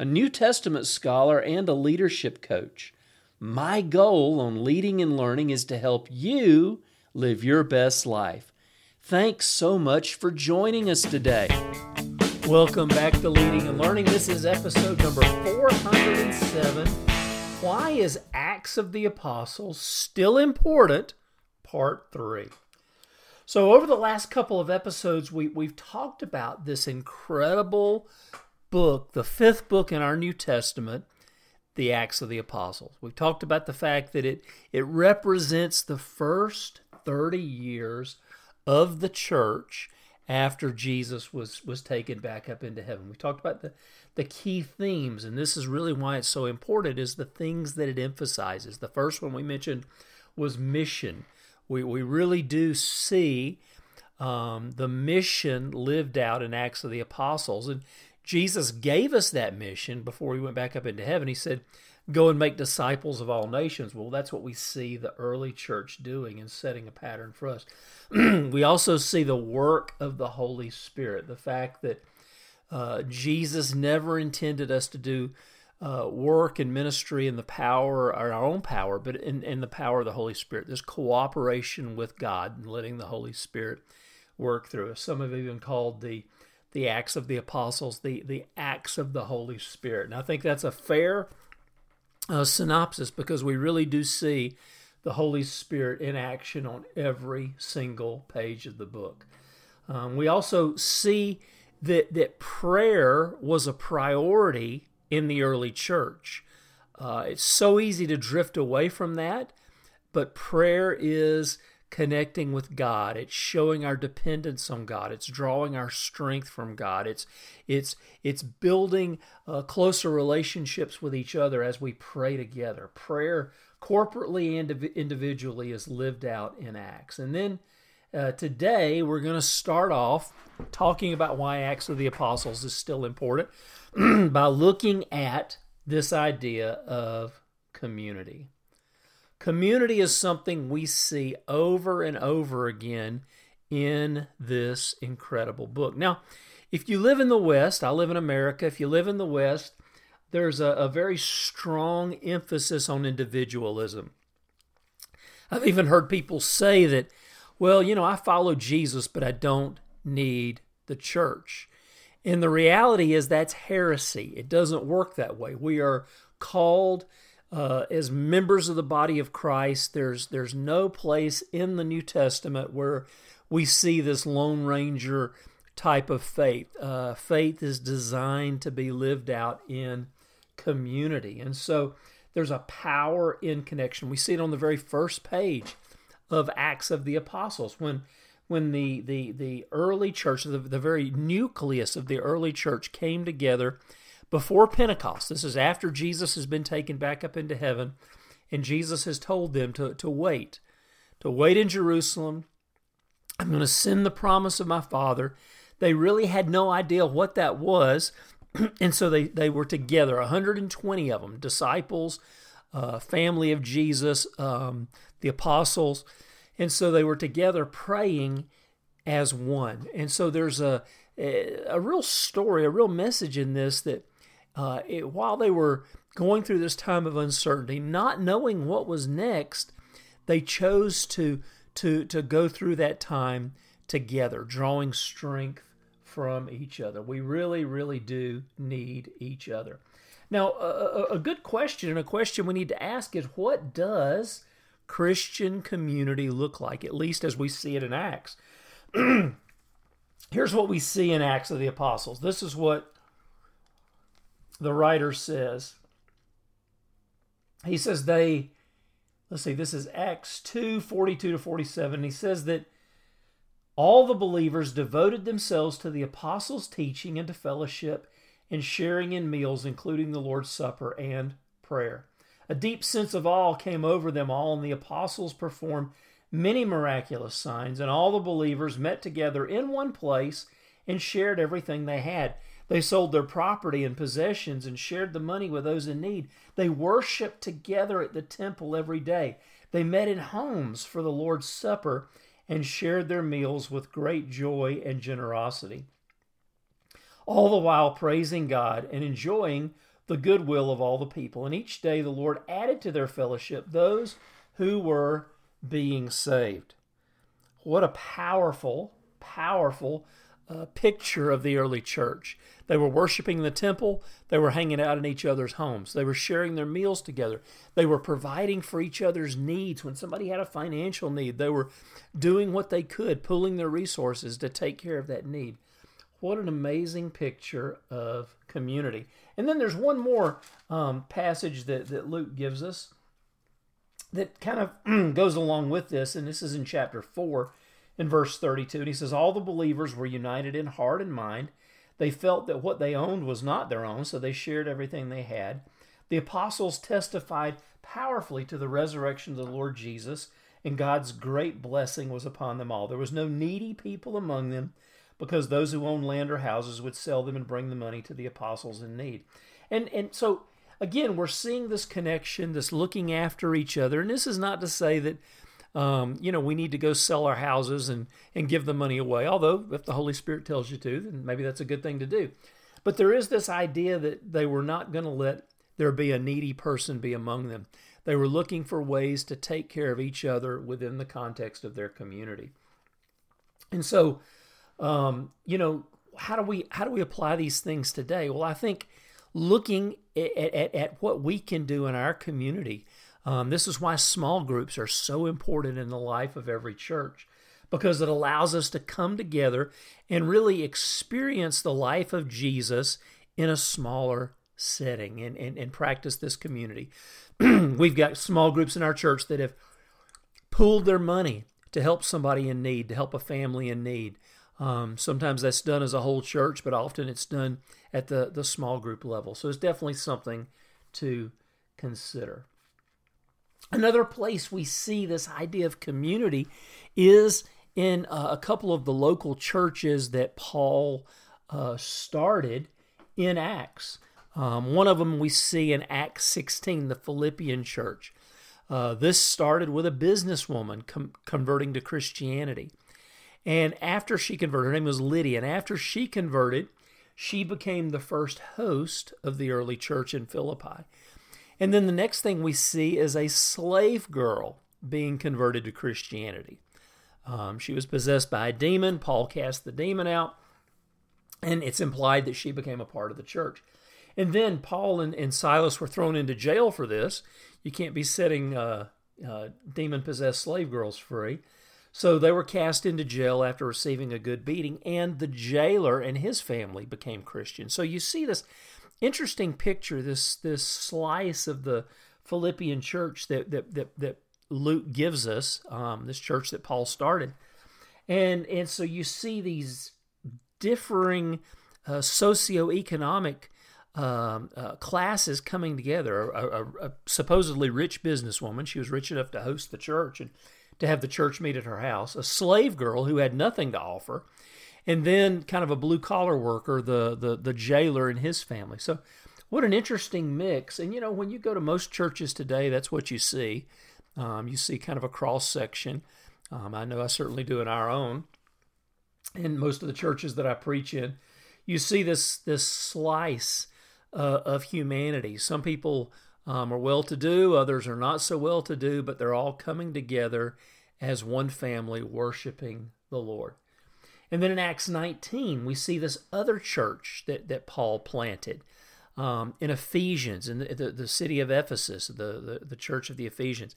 a New Testament scholar, and a leadership coach. My goal on leading and learning is to help you live your best life. Thanks so much for joining us today. Welcome back to Leading and Learning. This is episode number 407. Why is Acts of the Apostles still important? Part 3. So, over the last couple of episodes, we, we've talked about this incredible book, the fifth book in our New Testament, the Acts of the Apostles. We've talked about the fact that it, it represents the first 30 years of the church after Jesus was was taken back up into heaven. We talked about the the key themes, and this is really why it's so important, is the things that it emphasizes. The first one we mentioned was mission. We we really do see um, the mission lived out in Acts of the Apostles, and Jesus gave us that mission before he went back up into heaven. He said, Go and make disciples of all nations. Well, that's what we see the early church doing and setting a pattern for us. we also see the work of the Holy Spirit, the fact that uh, Jesus never intended us to do uh, work and ministry in the power, our own power, but in, in the power of the Holy Spirit. This cooperation with God and letting the Holy Spirit work through us. Some have even called the the Acts of the Apostles the the Acts of the Holy Spirit. And I think that's a fair uh, synopsis because we really do see the Holy Spirit in action on every single page of the book. Um, we also see that that prayer was a priority in the early church. Uh, it's so easy to drift away from that, but prayer is connecting with God. It's showing our dependence on God. It's drawing our strength from God. It's it's it's building uh, closer relationships with each other as we pray together. Prayer corporately and individually is lived out in Acts. And then uh, today we're going to start off talking about why Acts of the Apostles is still important by looking at this idea of community. Community is something we see over and over again in this incredible book. Now, if you live in the West, I live in America, if you live in the West, there's a, a very strong emphasis on individualism. I've even heard people say that, well, you know, I follow Jesus, but I don't need the church. And the reality is that's heresy. It doesn't work that way. We are called uh, as members of the body of Christ, there's there's no place in the New Testament where we see this Lone Ranger type of faith. Uh, faith is designed to be lived out in community, and so there's a power in connection. We see it on the very first page of Acts of the Apostles when when the the the early church, the, the very nucleus of the early church came together before Pentecost. This is after Jesus has been taken back up into heaven, and Jesus has told them to, to wait, to wait in Jerusalem. I'm going to send the promise of my Father. They really had no idea what that was, and so they, they were together, 120 of them, disciples, uh, family of Jesus, um, the apostles. And so they were together praying as one. And so there's a, a, a real story, a real message in this that uh, it, while they were going through this time of uncertainty, not knowing what was next, they chose to to to go through that time together, drawing strength from each other. We really, really do need each other. Now, a, a good question and a question we need to ask is what does Christian community look like, at least as we see it in Acts? Here's what we see in Acts of the Apostles. This is what the writer says. He says they, let's see, this is Acts 2 42 to 47. He says that all the believers devoted themselves to the apostles' teaching and to fellowship and sharing in meals, including the Lord's Supper and prayer. A deep sense of awe came over them all, and the apostles performed many miraculous signs, and all the believers met together in one place and shared everything they had. They sold their property and possessions and shared the money with those in need. They worshiped together at the temple every day. They met in homes for the Lord's Supper and shared their meals with great joy and generosity. All the while praising God and enjoying the goodwill of all the people. And each day the Lord added to their fellowship those who were being saved. What a powerful, powerful uh, picture of the early church. They were worshiping in the temple. They were hanging out in each other's homes. They were sharing their meals together. They were providing for each other's needs. When somebody had a financial need, they were doing what they could, pooling their resources to take care of that need. What an amazing picture of community. And then there's one more um, passage that, that Luke gives us that kind of goes along with this, and this is in chapter 4 in verse 32. And he says, All the believers were united in heart and mind. They felt that what they owned was not their own, so they shared everything they had. The apostles testified powerfully to the resurrection of the Lord Jesus, and God's great blessing was upon them all. There was no needy people among them, because those who owned land or houses would sell them and bring the money to the apostles in need. And and so again, we're seeing this connection, this looking after each other. And this is not to say that, um, you know, we need to go sell our houses and, and give the money away. Although, if the Holy Spirit tells you to, then maybe that's a good thing to do. But there is this idea that they were not going to let there be a needy person be among them. They were looking for ways to take care of each other within the context of their community. And so, um, you know, how do we how do we apply these things today? Well, I think looking at, at, at what we can do in our community. Um, this is why small groups are so important in the life of every church because it allows us to come together and really experience the life of Jesus in a smaller setting and, and, and practice this community. We've got small groups in our church that have pooled their money to help somebody in need, to help a family in need. Um, sometimes that's done as a whole church, but often it's done at the, the small group level. So it's definitely something to consider. Another place we see this idea of community is in uh, a couple of the local churches that Paul uh, started in Acts. Um, one of them we see in Acts 16, the Philippian church. Uh, this started with a businesswoman com- converting to Christianity. And after she converted, her name was Lydia, and after she converted, she became the first host of the early church in Philippi. And then the next thing we see is a slave girl being converted to Christianity. Um, she was possessed by a demon. Paul cast the demon out, and it's implied that she became a part of the church. And then Paul and, and Silas were thrown into jail for this. You can't be setting uh, uh, demon possessed slave girls free. So they were cast into jail after receiving a good beating, and the jailer and his family became Christians. So you see this interesting picture, this this slice of the Philippian church that that that, that Luke gives us, um, this church that Paul started, and and so you see these differing uh, socioeconomic um, uh, classes coming together. A, a, a, supposedly rich businesswoman, she was rich enough to host the church, and to have the church meet at her house, a slave girl who had nothing to offer, and then kind of a blue collar worker, the, the, the jailer and his family. So, what an interesting mix. And you know, when you go to most churches today, that's what you see. Um, you see kind of a cross section. Um, I know I certainly do in our own. In most of the churches that I preach in, you see this this slice uh, of humanity. Some people um, are well to do, others are not so well to do, but they're all coming together as one family worshiping the Lord. And then in Acts 19, we see this other church that, that Paul planted um, in Ephesians, in the, the, the, city of Ephesus, the, the, the church of the Ephesians.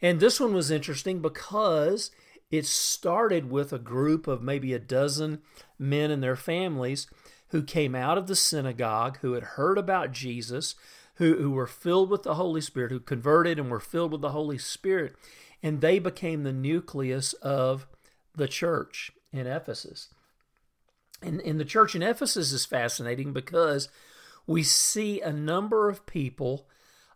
And this one was interesting because it started with a group of maybe a dozen men and their families who came out of the synagogue, who had heard about Jesus, who, who were filled with the Holy Spirit, who converted and were filled with the Holy Spirit, and they became the nucleus of the church in Ephesus. And, and the church in Ephesus is fascinating because we see a number of people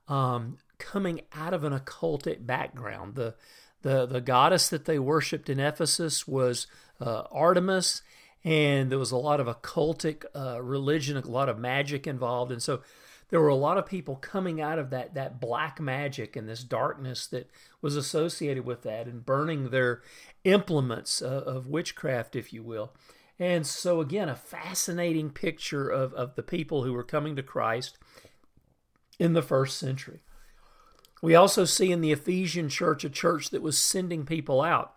um, coming out of an occultic background. The, the, the goddess that they worshipped in Ephesus was uh, Artemis, and there was a lot of occultic uh, religion, a lot of magic involved. And so there were a lot of people coming out of that, that black magic and this darkness that was associated with that and burning their implements uh, of witchcraft, if you will. And so, again, a fascinating picture of, of the people who were coming to Christ in the first century. We also see in the Ephesian church a church that was sending people out.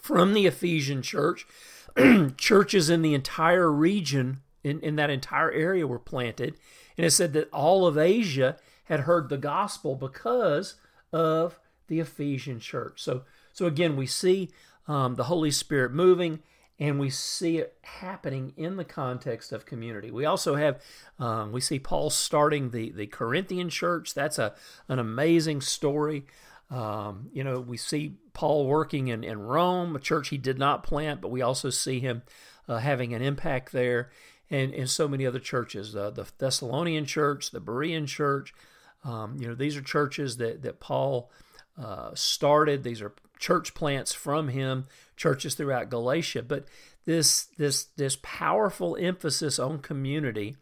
From the Ephesian church, churches in the entire region, in, in that entire area, were planted. And it said that all of Asia had heard the gospel because of the Ephesian church. So, so again, we see um, the Holy Spirit moving and we see it happening in the context of community. We also have um, we see Paul starting the the Corinthian church. That's a an amazing story. Um, you know, we see Paul working in, in Rome, a church he did not plant, but we also see him uh, having an impact there, and in so many other churches. Uh, the Thessalonian church, the Berean church. Um, you know, these are churches that that Paul uh, started. These are church plants from him, churches throughout Galatia. But this this this powerful emphasis on community,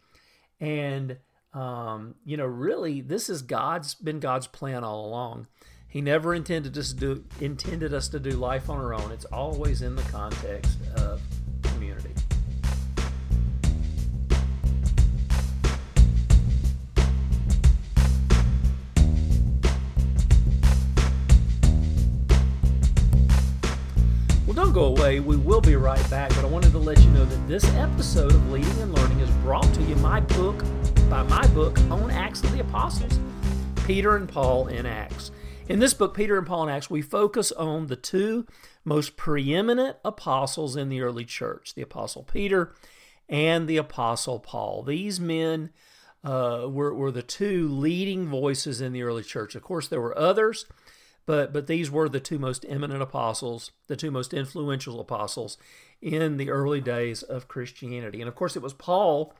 and um, you know, really, this is God's been God's plan all along. He never intended us to do intended us to do life on our own. It's always in the context of go away. We will be right back, but I wanted to let you know that this episode of Leading and Learning is brought to you my book by my book on Acts of the Apostles, Peter and Paul in Acts. In this book, Peter and Paul in Acts, we focus on the two most preeminent apostles in the early church, the apostle Peter and the apostle Paul. These men uh, were, were the two leading voices in the early church. Of course, there were others. But but these were the two most eminent apostles, the two most influential apostles in the early days of Christianity. And of course, it was Paul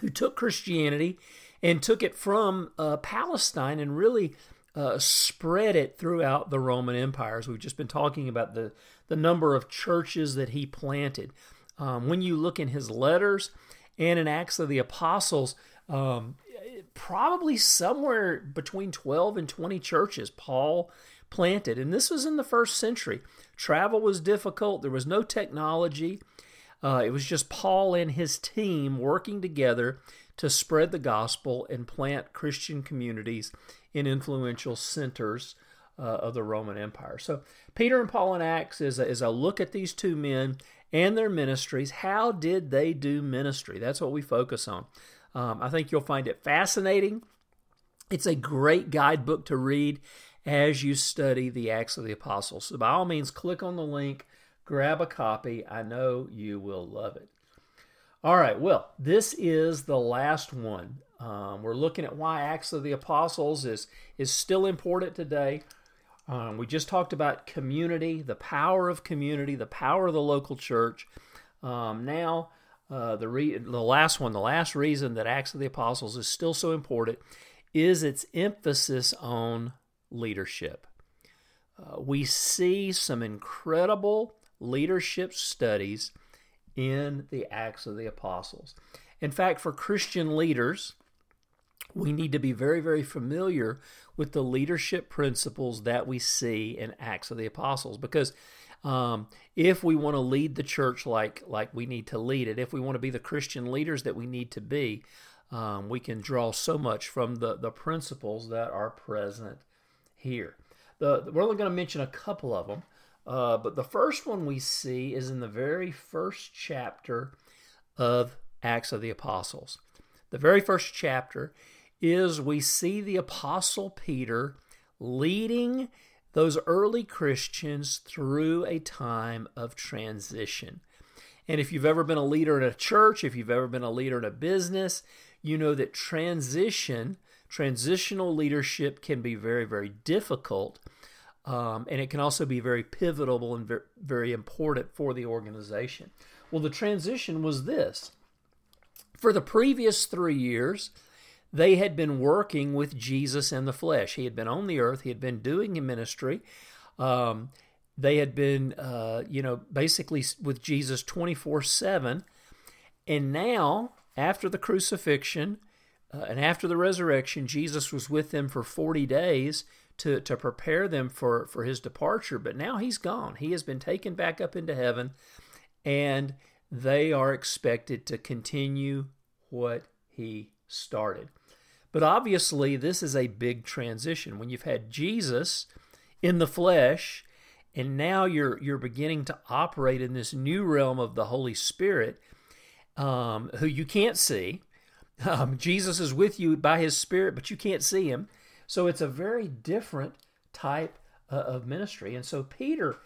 who took Christianity and took it from uh, Palestine and really uh, spread it throughout the Roman Empire. As we've just been talking about the the number of churches that he planted. Um, when you look in his letters and in Acts of the Apostles, um, probably somewhere between 12 and 20 churches Paul planted. And this was in the first century. Travel was difficult, there was no technology. Uh, it was just Paul and his team working together to spread the gospel and plant Christian communities in influential centers uh, of the Roman Empire. So, Peter and Paul in Acts is a, is a look at these two men and their ministries. How did they do ministry? That's what we focus on. Um, I think you'll find it fascinating. It's a great guidebook to read as you study the Acts of the Apostles. So, by all means, click on the link, grab a copy. I know you will love it. All right, well, this is the last one. Um, we're looking at why Acts of the Apostles is, is still important today. Um, we just talked about community, the power of community, the power of the local church. Um, now, uh, the re- the last one, the last reason that Acts of the Apostles is still so important is its emphasis on leadership. Uh, we see some incredible leadership studies in the Acts of the Apostles. In fact, for Christian leaders, we need to be very, very familiar with the leadership principles that we see in Acts of the Apostles because um, if we want to lead the church like like we need to lead it, if we want to be the Christian leaders that we need to be, um, we can draw so much from the the principles that are present here. The, we're only going to mention a couple of them, uh, but the first one we see is in the very first chapter of Acts of the Apostles. The very first chapter is we see the Apostle Peter leading those early Christians through a time of transition. And if you've ever been a leader in a church, if you've ever been a leader in a business, you know that transition, transitional leadership can be very, very difficult. Um, and it can also be very pivotal and very, very important for the organization. Well, the transition was this. For the previous three years, they had been working with Jesus in the flesh. He had been on the earth, he had been doing a ministry. Um, they had been, uh, you know, basically with Jesus 24 7. And now, after the crucifixion uh, and after the resurrection, Jesus was with them for 40 days to, to prepare them for, for his departure. But now he's gone. He has been taken back up into heaven, and they are expected to continue what he started. But obviously, this is a big transition. When you've had Jesus in the flesh, and now you're you're beginning to operate in this new realm of the Holy Spirit, um, who you can't see. Um, Jesus is with you by His Spirit, but you can't see Him. So it's a very different type uh, of ministry. And so Peter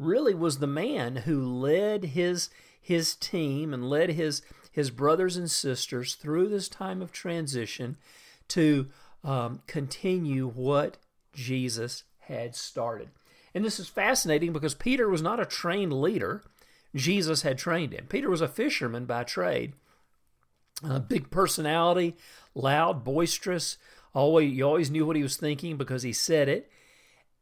really was the man who led his his team and led his his brothers and sisters through this time of transition to um, continue what Jesus had started. And this is fascinating because Peter was not a trained leader. Jesus had trained him. Peter was a fisherman by trade. A big personality, loud, boisterous. Always, you always knew what he was thinking because he said it.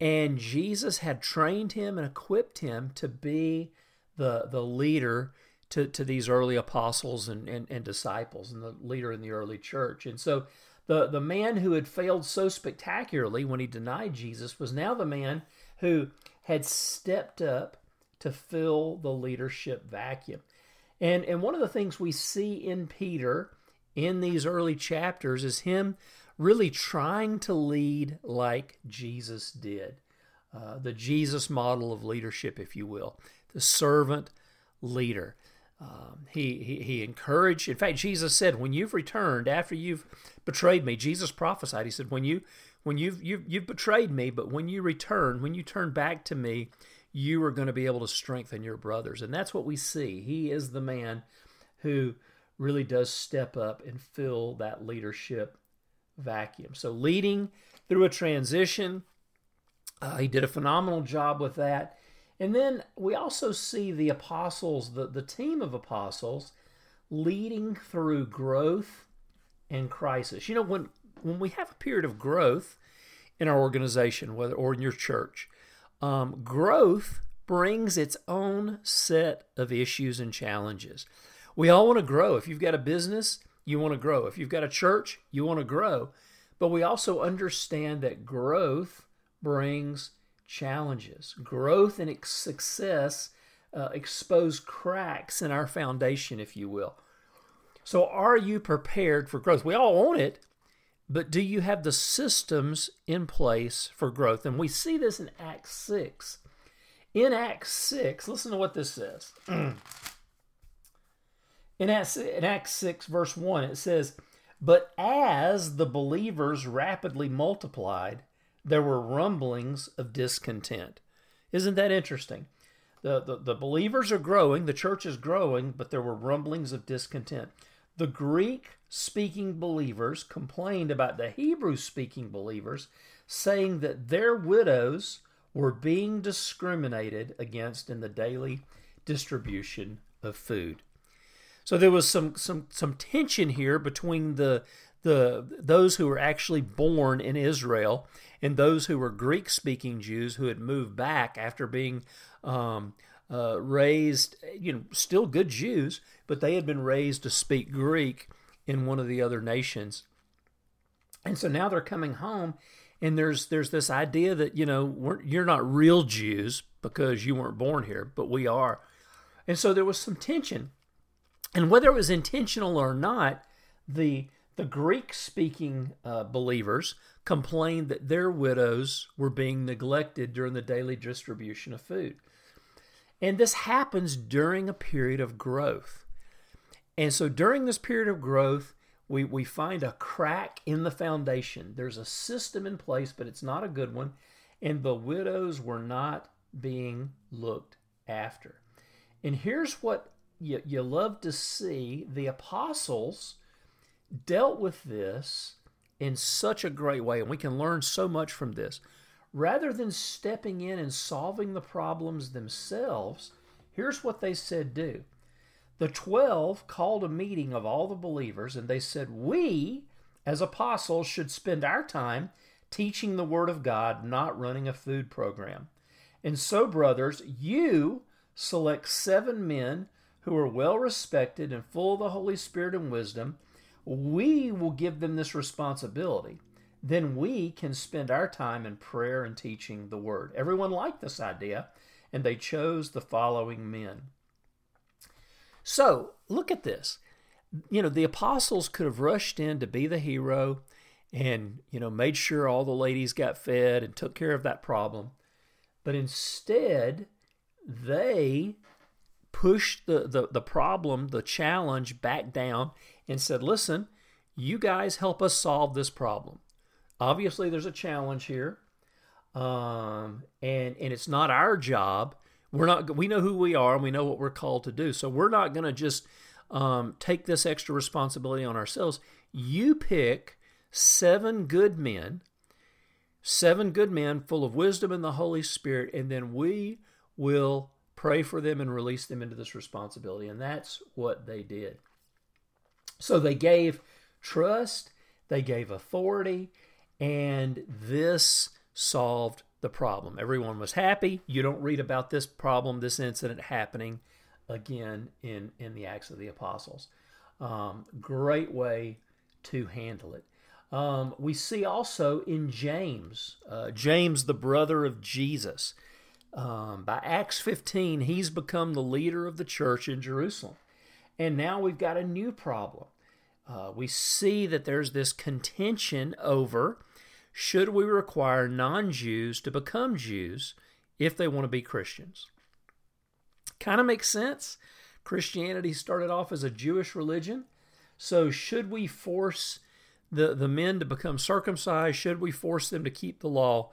And Jesus had trained him and equipped him to be the, the leader to, to these early apostles and, and, and disciples and the leader in the early church. And so the, the man who had failed so spectacularly when he denied Jesus was now the man who had stepped up to fill the leadership vacuum. And, and one of the things we see in Peter in these early chapters is him really trying to lead like Jesus did. Uh, the Jesus model of leadership, if you will, the servant leader. Um, he, he, he encouraged, in fact, Jesus said, when you've returned after you've betrayed me, Jesus prophesied, he said, when you when you've, you've, you've betrayed me, but when you return, when you turn back to me, you are going to be able to strengthen your brothers. And that's what we see. He is the man who really does step up and fill that leadership vacuum. So, leading through a transition, uh, he did a phenomenal job with that. And then we also see the apostles, the, the team of apostles, leading through growth and crisis. You know, when when we have a period of growth in our organization, whether or in your church, um, growth brings its own set of issues and challenges. We all want to grow. If you've got a business, you want to grow. If you've got a church, you want to grow. But we also understand that growth brings challenges. Growth and success uh, expose cracks in our foundation, if you will. So, are you prepared for growth? We all want it, but do you have the systems in place for growth? And we see this in Acts 6. In Acts 6, listen to what this says. in, Acts, in Acts 6, verse 1, it says, But as the believers rapidly multiplied, there were rumblings of discontent. Isn't that interesting? The, the, the believers are growing, the church is growing, but there were rumblings of discontent. The Greek speaking believers complained about the Hebrew speaking believers, saying that their widows were being discriminated against in the daily distribution of food. So there was some some some tension here between the the those who were actually born in Israel and those who were Greek speaking Jews who had moved back after being um, uh, raised, you know, still good Jews, but they had been raised to speak Greek in one of the other nations. And so now they're coming home, and there's there's this idea that you know you're not real Jews because you weren't born here, but we are. And so there was some tension, and whether it was intentional or not, the the Greek speaking uh, believers complained that their widows were being neglected during the daily distribution of food. And this happens during a period of growth. And so during this period of growth, we, we find a crack in the foundation. There's a system in place, but it's not a good one. And the widows were not being looked after. And here's what you, you love to see the apostles dealt with this in such a great way. And we can learn so much from this. Rather than stepping in and solving the problems themselves, here's what they said do. The 12 called a meeting of all the believers and they said, We as apostles, should spend our time teaching the Word of God, not running a food program. And so, brothers, you select seven men who are well respected and full of the Holy Spirit and wisdom. We will give them this responsibility. Then we can spend our time in prayer and teaching the Word. Everyone liked this idea, and they chose the following men. So, look at this. You know, the apostles could have rushed in to be the hero and, you know, made sure all the ladies got fed and took care of that problem. But instead, they pushed the, the, the problem, the challenge back down and said, listen, you guys help us solve this problem. Obviously, there's a challenge here. Um, and, and it's not our job. We're not, we know who we are and we know what we're called to do. So we're not going to just um, take this extra responsibility on ourselves. You pick seven good men, seven good men full of wisdom and the Holy Spirit, and then we will pray for them and release them into this responsibility. And that's what they did. So they gave trust, they gave authority, and this solved the problem. Everyone was happy. You don't read about this problem, this incident happening again in, in the Acts of the Apostles. Um, great way to handle it. Um, we see also in James, uh, James, the brother of Jesus. Um, by Acts 15, he's become the leader of the church in Jerusalem. And now we've got a new problem. Uh, we see that there's this contention over should we require non Jews to become Jews if they want to be Christians? Kind of makes sense. Christianity started off as a Jewish religion. So, should we force the, the men to become circumcised? Should we force them to keep the law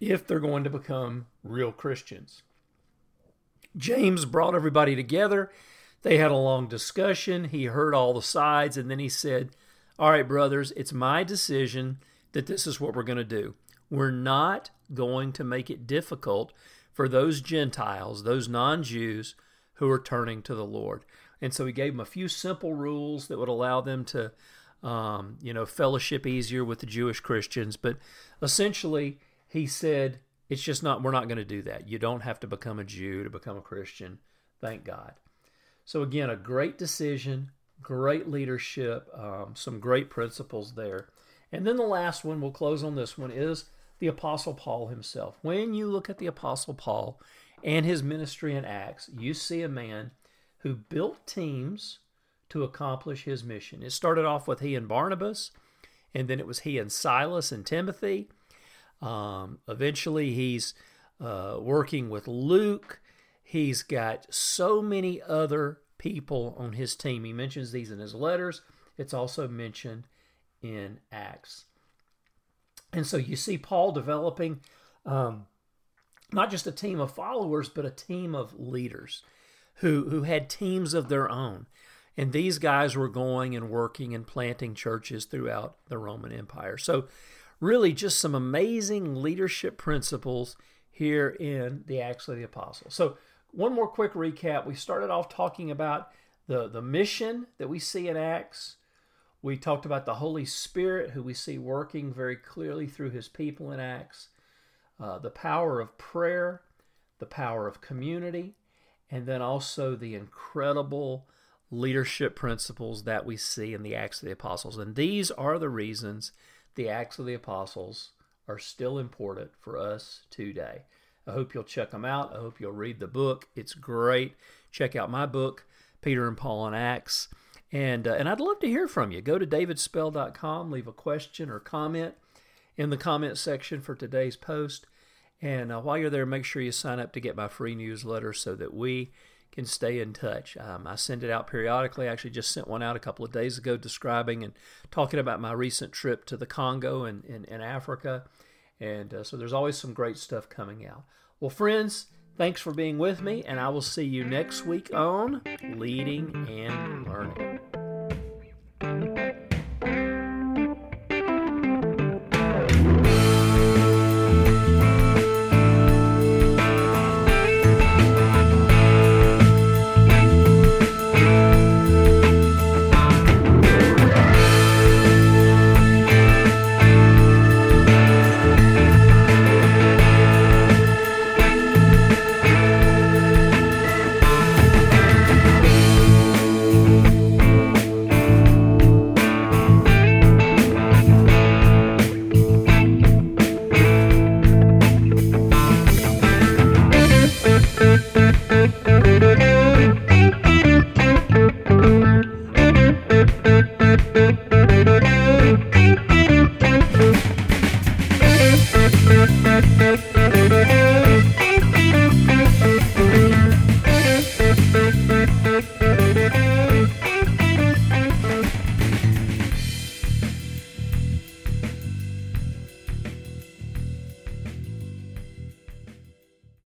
if they're going to become real Christians? James brought everybody together. They had a long discussion. He heard all the sides, and then he said, All right, brothers, it's my decision that this is what we're going to do. We're not going to make it difficult for those Gentiles, those non Jews who are turning to the Lord. And so he gave them a few simple rules that would allow them to um, you know, fellowship easier with the Jewish Christians. But essentially, he said, it's just not, we're not going to do that. You don't have to become a Jew to become a Christian. Thank God. So, again, a great decision, great leadership, um, some great principles there. And then the last one, we'll close on this one, is the Apostle Paul himself. When you look at the Apostle Paul and his ministry in Acts, you see a man who built teams to accomplish his mission. It started off with he and Barnabas, and then it was he and Silas and Timothy. Um, eventually, he's uh, working with Luke. He's got so many other people on his team. He mentions these in his letters. It's also mentioned in Acts. And so you see Paul developing um, not just a team of followers, but a team of leaders who, who had teams of their own. And these guys were going and working and planting churches throughout the Roman Empire. So, really, just some amazing leadership principles here in the Acts of the Apostles. So, one more quick recap. We started off talking about the, the mission that we see in Acts. We talked about the Holy Spirit, who we see working very clearly through his people in Acts, uh, the power of prayer, the power of community, and then also the incredible leadership principles that we see in the Acts of the Apostles. And these are the reasons the Acts of the Apostles are still important for us today. I hope you'll check them out. I hope you'll read the book. It's great. Check out my book, Peter and Paul on Acts. And, uh, and I'd love to hear from you. Go to davidspell.com, leave a question or comment in the comment section for today's post. And uh, while you're there, make sure you sign up to get my free newsletter so that we can stay in touch. Um, I send it out periodically. I actually just sent one out a couple of days ago describing and talking about my recent trip to the Congo and in Africa. And uh, so there's always some great stuff coming out. Well, friends, thanks for being with me, and I will see you next week on Leading and Learning.